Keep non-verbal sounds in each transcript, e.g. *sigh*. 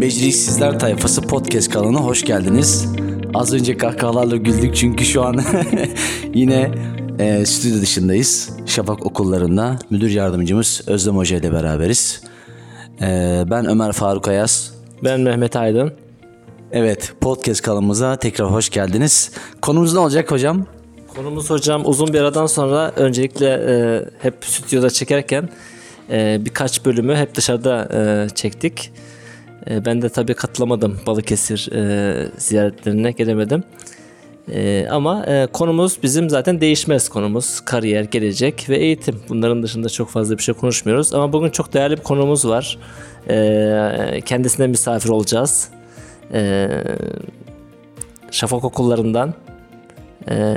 Beceriksizler Tayfası Podcast kanalına hoş geldiniz. Az önce kahkahalarla güldük çünkü şu an *laughs* yine e, stüdyo dışındayız. Şafak okullarında müdür yardımcımız Özlem Hoca ile beraberiz. E, ben Ömer Faruk Ayaz. Ben Mehmet Aydın. Evet podcast kanalımıza tekrar hoş geldiniz. Konumuz ne olacak hocam? Konumuz hocam uzun bir aradan sonra öncelikle e, hep stüdyoda çekerken e, birkaç bölümü hep dışarıda e, çektik. E, ben de tabii katılamadım Balıkesir e, ziyaretlerine gelemedim. E, ama e, konumuz bizim zaten değişmez konumuz. Kariyer, gelecek ve eğitim. Bunların dışında çok fazla bir şey konuşmuyoruz. Ama bugün çok değerli bir konumuz var. E, kendisine misafir olacağız. Şafak okullarından e,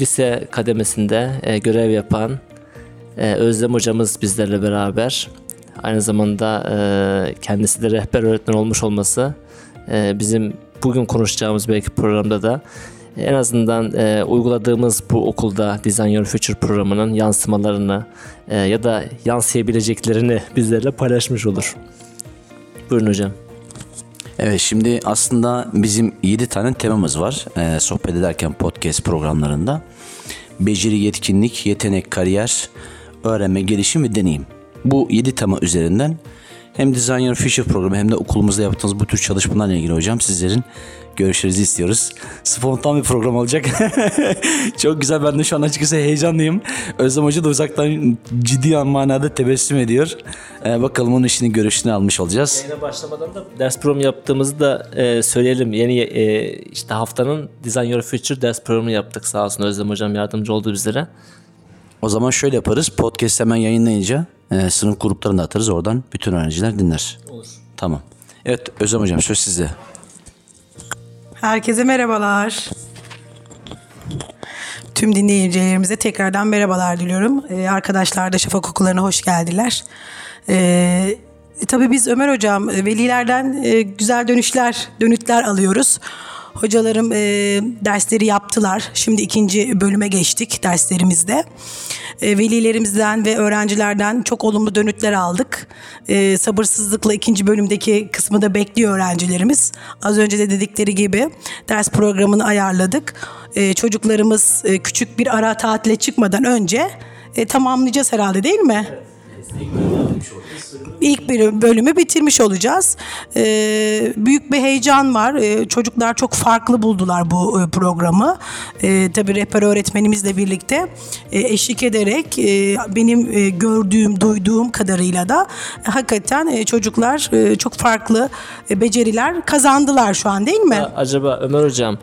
lise kademesinde görev yapan Özlem hocamız bizlerle beraber. Aynı zamanda e, kendisi de rehber öğretmen olmuş olması e, bizim bugün konuşacağımız belki programda da en azından e, uyguladığımız bu okulda Design Your Future programının yansımalarını e, ya da yansıyabileceklerini bizlerle paylaşmış olur. Buyurun hocam. Evet şimdi aslında bizim 7 tane temamız var ee, sohbet ederken podcast programlarında. Beceri, yetkinlik, yetenek, kariyer, öğrenme, gelişim ve deneyim. Bu 7 tema üzerinden hem Design Your Future programı hem de okulumuzda yaptığımız bu tür çalışmalarla ilgili hocam sizlerin görüşlerinizi istiyoruz. Spontan bir program olacak. *laughs* Çok güzel. Ben de şu an açıkçası heyecanlıyım. Özlem Hoca da uzaktan ciddi manada tebessüm ediyor. Ee, bakalım onun işini görüşünü almış olacağız. Yayına başlamadan da ders programı yaptığımızı da e, söyleyelim. Yeni e, işte haftanın Design Your Future ders programı yaptık. Sağ olsun Özlem Hocam yardımcı oldu bizlere. O zaman şöyle yaparız. Podcast hemen yayınlayınca e, sınıf gruplarına atarız. Oradan bütün öğrenciler dinler. Olur. Tamam. Evet Özlem Hocam söz sizde. Herkese merhabalar. Tüm dinleyicilerimize tekrardan merhabalar diliyorum. Ee, arkadaşlar da Şafak Okullarına hoş geldiler. Ee, tabii biz Ömer Hocam e, velilerden e, güzel dönüşler, dönütler alıyoruz. Hocalarım e, dersleri yaptılar. Şimdi ikinci bölüme geçtik derslerimizde. E, velilerimizden ve öğrencilerden çok olumlu dönütler aldık. E, sabırsızlıkla ikinci bölümdeki kısmı da bekliyor öğrencilerimiz. Az önce de dedikleri gibi ders programını ayarladık. E, çocuklarımız e, küçük bir ara tatile çıkmadan önce e, tamamlayacağız herhalde değil mi? İlk bir bölümü bitirmiş olacağız. Ee, büyük bir heyecan var. Ee, çocuklar çok farklı buldular bu e, programı. Ee, tabii rehber öğretmenimizle birlikte e, eşlik ederek e, benim e, gördüğüm, duyduğum kadarıyla da e, hakikaten e, çocuklar e, çok farklı e, beceriler kazandılar şu an değil mi? Ya acaba Ömer Hocam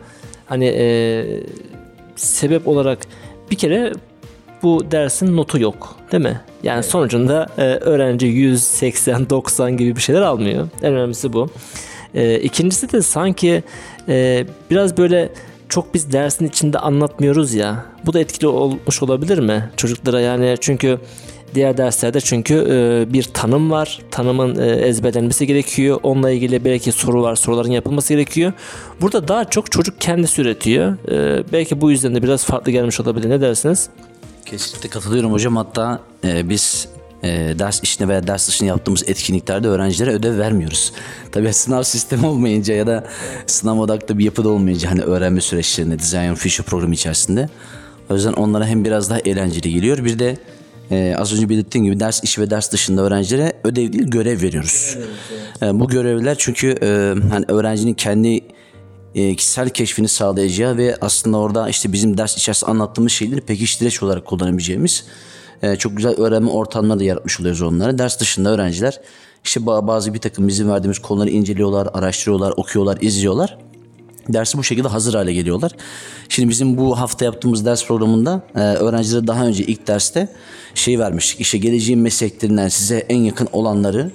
hani e, sebep olarak bir kere bu dersin notu yok değil mi? Yani sonucunda e, öğrenci 100, 80, 90 gibi bir şeyler almıyor. En önemlisi bu. E, ikincisi de sanki e, biraz böyle çok biz dersin içinde anlatmıyoruz ya. Bu da etkili olmuş olabilir mi çocuklara yani çünkü diğer derslerde çünkü e, bir tanım var. Tanımın e, ezberlenmesi gerekiyor. Onunla ilgili belki sorular, soruların yapılması gerekiyor. Burada daha çok çocuk kendisi üretiyor. E, belki bu yüzden de biraz farklı gelmiş olabilir. Ne dersiniz? Kesinlikle katılıyorum hocam. Hatta e, biz e, ders içinde veya ders dışında yaptığımız etkinliklerde öğrencilere ödev vermiyoruz. Tabii sınav sistemi *laughs* olmayınca ya da sınav odaklı bir yapıda olmayınca hani öğrenme süreçlerinde Design Your Future programı içerisinde. O yüzden onlara hem biraz daha eğlenceli geliyor. Bir de e, az önce belirttiğim gibi ders içi ve ders dışında öğrencilere ödev değil görev veriyoruz. E, bu görevler çünkü e, hani öğrencinin kendi e, kişisel keşfini sağlayacağı ve aslında orada işte bizim ders içerisinde anlattığımız şeyleri pekiştireç olarak kullanabileceğimiz e, çok güzel öğrenme ortamları da yaratmış oluyoruz onlara. Ders dışında öğrenciler işte ba- bazı bir takım bizim verdiğimiz konuları inceliyorlar, araştırıyorlar, okuyorlar, izliyorlar. Dersi bu şekilde hazır hale geliyorlar. Şimdi bizim bu hafta yaptığımız ders programında e, öğrencilere daha önce ilk derste şey vermiştik. İşte geleceğin mesleklerinden size en yakın olanları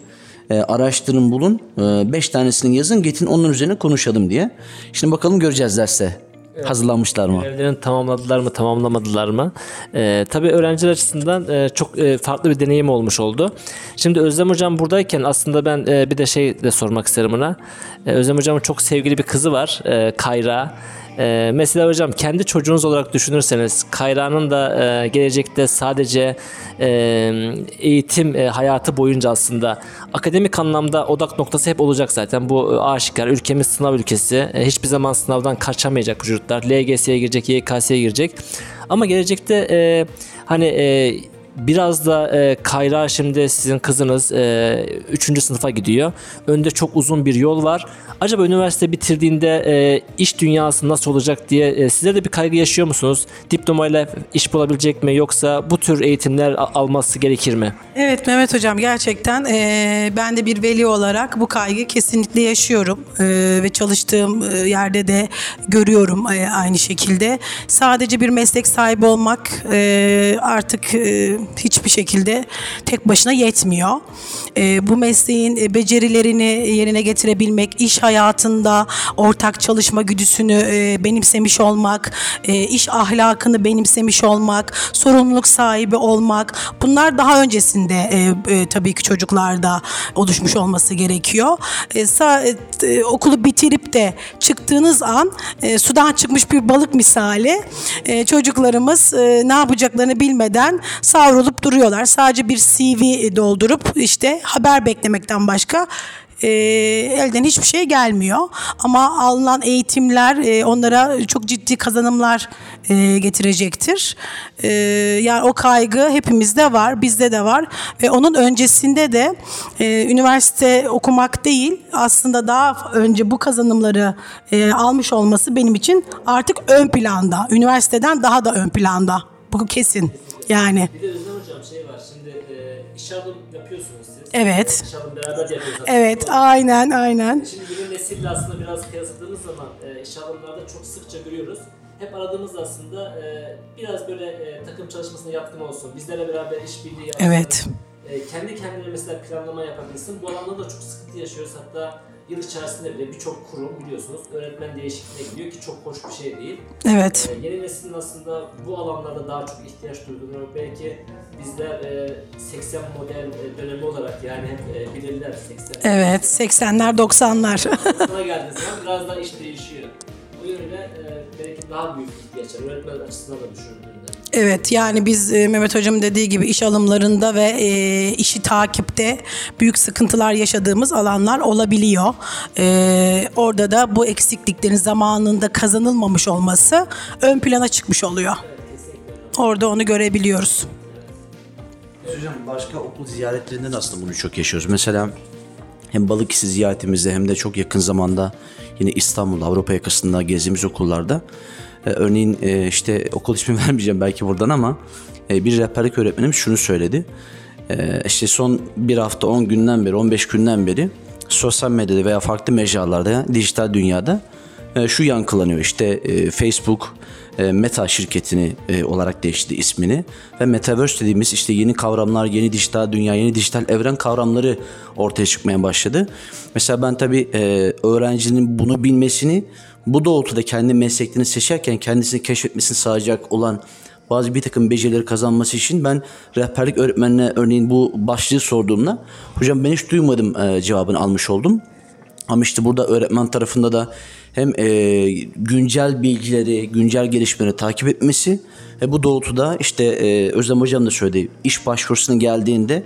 e, araştırın bulun. 5 tanesini yazın getirin onun üzerine konuşalım diye. Şimdi bakalım göreceğiz derste. Hazırlanmışlar mı? Görevlerini tamamladılar mı, tamamlamadılar mı? Ee, tabii öğrenciler açısından e, çok e, farklı bir deneyim olmuş oldu. Şimdi Özlem Hocam buradayken aslında ben e, bir de şey de sormak isterim ona. E, Özlem Hocam'ın çok sevgili bir kızı var, e, Kayra. Ee, mesela hocam kendi çocuğunuz olarak düşünürseniz Kayra'nın da e, gelecekte sadece e, eğitim e, hayatı boyunca aslında akademik anlamda odak noktası hep olacak zaten. Bu e, aşikar. Ülkemiz sınav ülkesi. E, hiçbir zaman sınavdan kaçamayacak çocuklar. LGS'ye girecek, YKS'ye girecek. Ama gelecekte e, hani e, Biraz da e, Kayra şimdi sizin kızınız 3. sınıfa gidiyor. Önde çok uzun bir yol var. Acaba üniversite bitirdiğinde e, iş dünyası nasıl olacak diye e, sizler de bir kaygı yaşıyor musunuz? Diplomayla iş bulabilecek mi yoksa bu tür eğitimler alması gerekir mi? Evet Mehmet Hocam gerçekten eee, ben de bir veli olarak bu kaygı kesinlikle yaşıyorum Eee, ve çalıştığım eee, yerde de görüyorum eee, aynı şekilde. Sadece bir meslek sahibi olmak eee, artık eee, hiçbir şekilde tek başına yetmiyor. Eee, bu mesleğin e, becerilerini yerine getirebilmek, iş hayatında ortak çalışma güdüsünü eee, benimsemiş olmak, eee, iş ahlakını benimsemiş olmak, sorumluluk sahibi olmak bunlar daha öncesinde e, e, tabii ki çocuklarda oluşmuş olması gerekiyor. E, sa- e, e, okulu bitirip de çıktığınız an e, sudan çıkmış bir balık misali e, çocuklarımız e, ne yapacaklarını bilmeden savrulup duruyorlar. Sadece bir CV doldurup işte haber beklemekten başka e, elden hiçbir şey gelmiyor. Ama alınan eğitimler e, onlara çok ciddi kazanımlar e, getirecektir. E, yani o kaygı hepimizde var, bizde de var ve onun öncesinde de e, üniversite okumak değil aslında daha önce bu kazanımları e, almış olması benim için artık ön planda. Üniversiteden daha da ön planda. Bu kesin. Yani Bir de Özlem Hocam şey var şimdi iş alım yapıyorsunuz siz. Evet. İş alım beraber yapıyorsunuz. evet aynen aynen. Şimdi yeni nesille aslında biraz kıyasladığımız zaman e, iş alımlarda çok sıkça görüyoruz. Hep aradığımız aslında e, biraz böyle e, takım çalışmasına yatkın olsun. Bizlerle beraber işbirliği yapsın. Evet. E, kendi kendine mesela planlama yapabilsin. Bu alanda da çok sıkıntı yaşıyoruz. Hatta yıl içerisinde bile birçok kurum biliyorsunuz öğretmen değişikliğine gidiyor ki çok hoş bir şey değil. Evet. E, yeni neslin aslında bu alanlarda daha çok ihtiyaç duyduğunu belki bizler e, 80 model e, dönemi olarak yani hep e, bilirler 80 Evet 80'ler 90'lar. sana geldiği zaman biraz daha iş değişiyor. O yönüyle e, belki daha büyük ihtiyaçlar öğretmen açısından da düşünüldüğünde. Evet yani biz e, Mehmet Hocam dediği gibi iş alımlarında ve e, işi takipte büyük sıkıntılar yaşadığımız alanlar olabiliyor. E, orada da bu eksikliklerin zamanında kazanılmamış olması ön plana çıkmış oluyor. Orada onu görebiliyoruz. Hocam başka okul ziyaretlerinde de aslında bunu çok yaşıyoruz. Mesela hem Balıkesir ziyaretimizde hem de çok yakın zamanda yine İstanbul, Avrupa yakasında gezdiğimiz okullarda e, örneğin e, işte okul ismi *laughs* vermeyeceğim belki buradan ama e, bir rehberlik öğretmenimiz şunu söyledi. E, işte son bir hafta 10 günden beri 15 günden beri sosyal medyada veya farklı mecralarda dijital dünyada e, şu yankılanıyor işte e, Facebook e, Meta şirketini e, olarak değiştirdi ismini ve Metaverse dediğimiz işte yeni kavramlar, yeni dijital dünya, yeni dijital evren kavramları ortaya çıkmaya başladı. Mesela ben tabii e, öğrencinin bunu bilmesini bu doğrultuda kendi mesleklerini seçerken kendisini keşfetmesini sağlayacak olan bazı bir takım becerileri kazanması için ben rehberlik öğretmenine örneğin bu başlığı sorduğumda hocam ben hiç duymadım e, cevabını almış oldum. Ama işte burada öğretmen tarafında da hem e, güncel bilgileri, güncel gelişmeleri takip etmesi ve bu doğrultuda işte e, Özlem Hocam da söyledi iş başvurusuna geldiğinde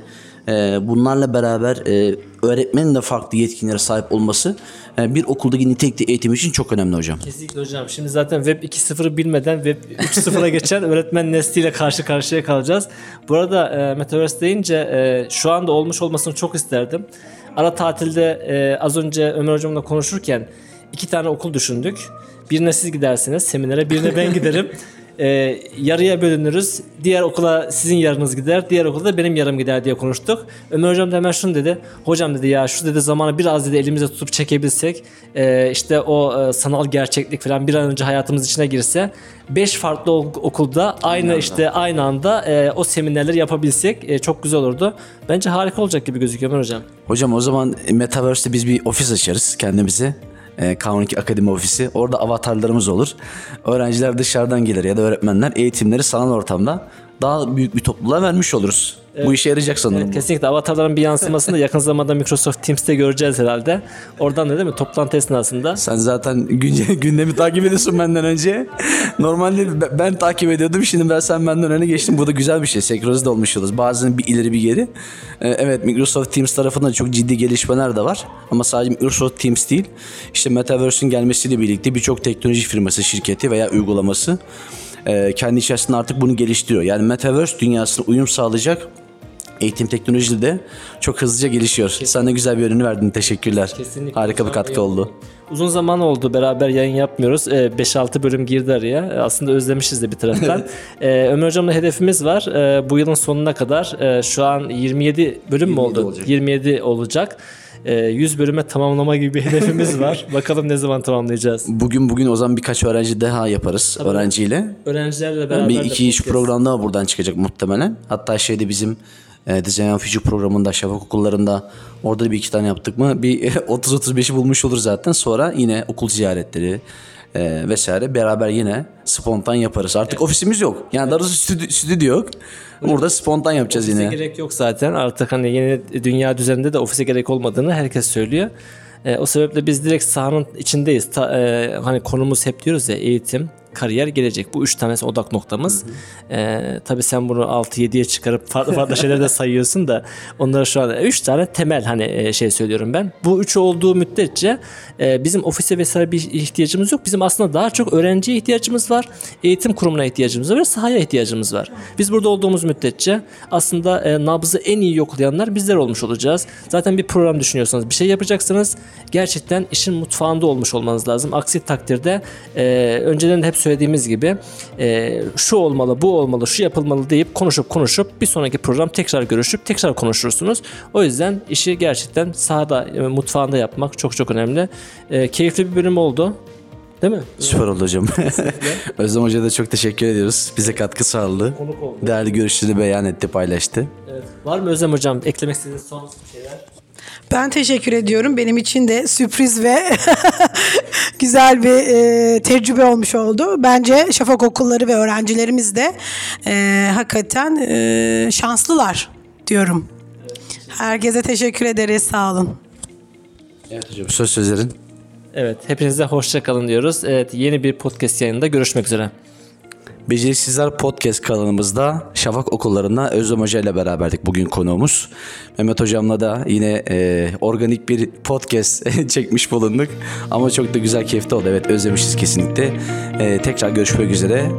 e, bunlarla beraber e, öğretmenin de farklı yetkinlere sahip olması e, bir okuldaki nitelikli eğitim için çok önemli hocam. Kesinlikle hocam. Şimdi zaten Web 2.0'ı bilmeden Web 3.0'a geçen *laughs* öğretmen nesliyle karşı karşıya kalacağız. Bu arada e, Metaverse deyince e, şu anda olmuş olmasını çok isterdim. Ara tatilde e, az önce Ömer hocamla konuşurken iki tane okul düşündük. Birine siz gidersiniz seminere, birine ben giderim. *laughs* E, yarıya bölünürüz. Diğer okula sizin yarınız gider, diğer okula da benim yarım gider diye konuştuk. Ömer hocam da hemen şunu dedi. Hocam dedi ya şu dedi zamanı biraz dedi elimizde tutup çekebilsek e, işte o e, sanal gerçeklik falan bir an önce hayatımız içine girse 5 farklı ok- okulda aynı işte aynı anda e, o seminerleri yapabilsek e, çok güzel olurdu. Bence harika olacak gibi gözüküyor Ömer hocam. Hocam o zaman Metaverse'de biz bir ofis açarız kendimize. E, K12 Akademi Ofisi. Orada avatarlarımız olur. Öğrenciler dışarıdan gelir ya da öğretmenler eğitimleri sanal ortamda daha büyük bir topluluğa vermiş oluruz. Bu işe yarayacak sanırım. bu. Kesinlikle avatarların bir yansımasını yakın zamanda Microsoft Teams'te göreceğiz herhalde. Oradan da değil mi toplantı esnasında Sen zaten günce, *laughs* gündemi takip ediyorsun benden önce. Normalde ben, ben takip ediyordum. Şimdi ben sen benden öne geçtin. Bu da güzel bir şey. Senkronize de olmuş oluruz. Bazen bir ileri bir geri. Ee, evet Microsoft Teams tarafında çok ciddi gelişmeler de var. Ama sadece Microsoft Teams değil. İşte Metaverse'ün gelmesiyle birlikte birçok teknoloji firması, şirketi veya uygulaması e, kendi içerisinde artık bunu geliştiriyor. Yani Metaverse dünyasına uyum sağlayacak eğitim teknolojisi de çok hızlıca gelişiyor. Sen de güzel bir ürünü verdin. Teşekkürler. Kesinlikle. Harika bir katkı oldu. Uzun zaman oldu beraber yayın yapmıyoruz. Ee, 5-6 bölüm girdi araya. Ee, Aslında özlemişiz de bir taraftan. *laughs* Ee, Ömer Hocam'la hedefimiz var. Ee, bu yılın sonuna kadar e, şu an 27 bölüm mü 27 oldu? olacak. 27 olacak. Ee, 100 bölüme tamamlama gibi bir hedefimiz *laughs* var. Bakalım ne zaman tamamlayacağız. Bugün bugün o zaman birkaç öğrenci daha yaparız öğrenciyle. Öğrencilerle beraber bir iki iş programı daha buradan çıkacak muhtemelen. Hatta şeyde bizim e, Design and Future programında Şafak okullarında orada bir iki tane yaptık mı bir *laughs* 30-35'i bulmuş olur zaten. Sonra yine okul ziyaretleri e, vesaire beraber yine spontan yaparız. Artık ofisimiz yok. Yani daha doğrusu stüdyo, stüdyo yok. Burada spontan yapacağız Ofise yine. gerek yok zaten. Artık hani yeni dünya düzeninde de ofise gerek olmadığını herkes söylüyor. E, o sebeple biz direkt sahanın içindeyiz. Ta- e, hani konumuz hep diyoruz ya eğitim, kariyer, gelecek. Bu üç tanesi odak noktamız. E, tabii sen bunu 6-7'ye çıkarıp farklı farklı şeyler de sayıyorsun da onları şu an üç tane temel hani e, şey söylüyorum ben. Bu üçü olduğu müddetçe e, bizim ofise vesaire bir ihtiyacımız yok. Bizim aslında daha çok öğrenciye ihtiyacımız var. Eğitim kurumuna ihtiyacımız var ve sahaya ihtiyacımız var. Biz burada olduğumuz müddetçe aslında e, nabzı en iyi yoklayanlar bizler olmuş olacağız. Zaten bir program düşünüyorsanız, bir şey yapacaksınız. Gerçekten işin mutfağında olmuş olmanız lazım. Aksi takdirde e, önceden de hep söylediğimiz gibi e, şu olmalı, bu olmalı, şu yapılmalı deyip konuşup konuşup bir sonraki program tekrar görüşüp tekrar konuşursunuz. O yüzden işi gerçekten sahada, e, mutfağında yapmak çok çok önemli. E, keyifli bir bölüm oldu. Değil mi? Süper oldu hocam. *laughs* Özlem Hoca'ya da çok teşekkür ediyoruz. Bize katkı sağladı. Değerli görüşleri beyan etti, paylaştı. Evet. Var mı Özlem Hocam eklemek istediğiniz son şeyler? Ben teşekkür ediyorum. Benim için de sürpriz ve *laughs* güzel bir e, tecrübe olmuş oldu. Bence Şafak okulları ve öğrencilerimiz de e, hakikaten e, şanslılar diyorum. Herkese teşekkür ederiz. Sağ olun. Evet hocam. Söz sözlerin. Evet, hepinize hoşça kalın diyoruz. Evet, yeni bir podcast yayınında görüşmek üzere. Beceriksizler Podcast kanalımızda Şafak Okullarında Özlem Hoca ile beraberdik bugün konuğumuz. Mehmet Hocam'la da yine e, organik bir podcast *laughs* çekmiş bulunduk. Ama çok da güzel keyifli oldu. Evet özlemişiz kesinlikle. E, tekrar görüşmek üzere.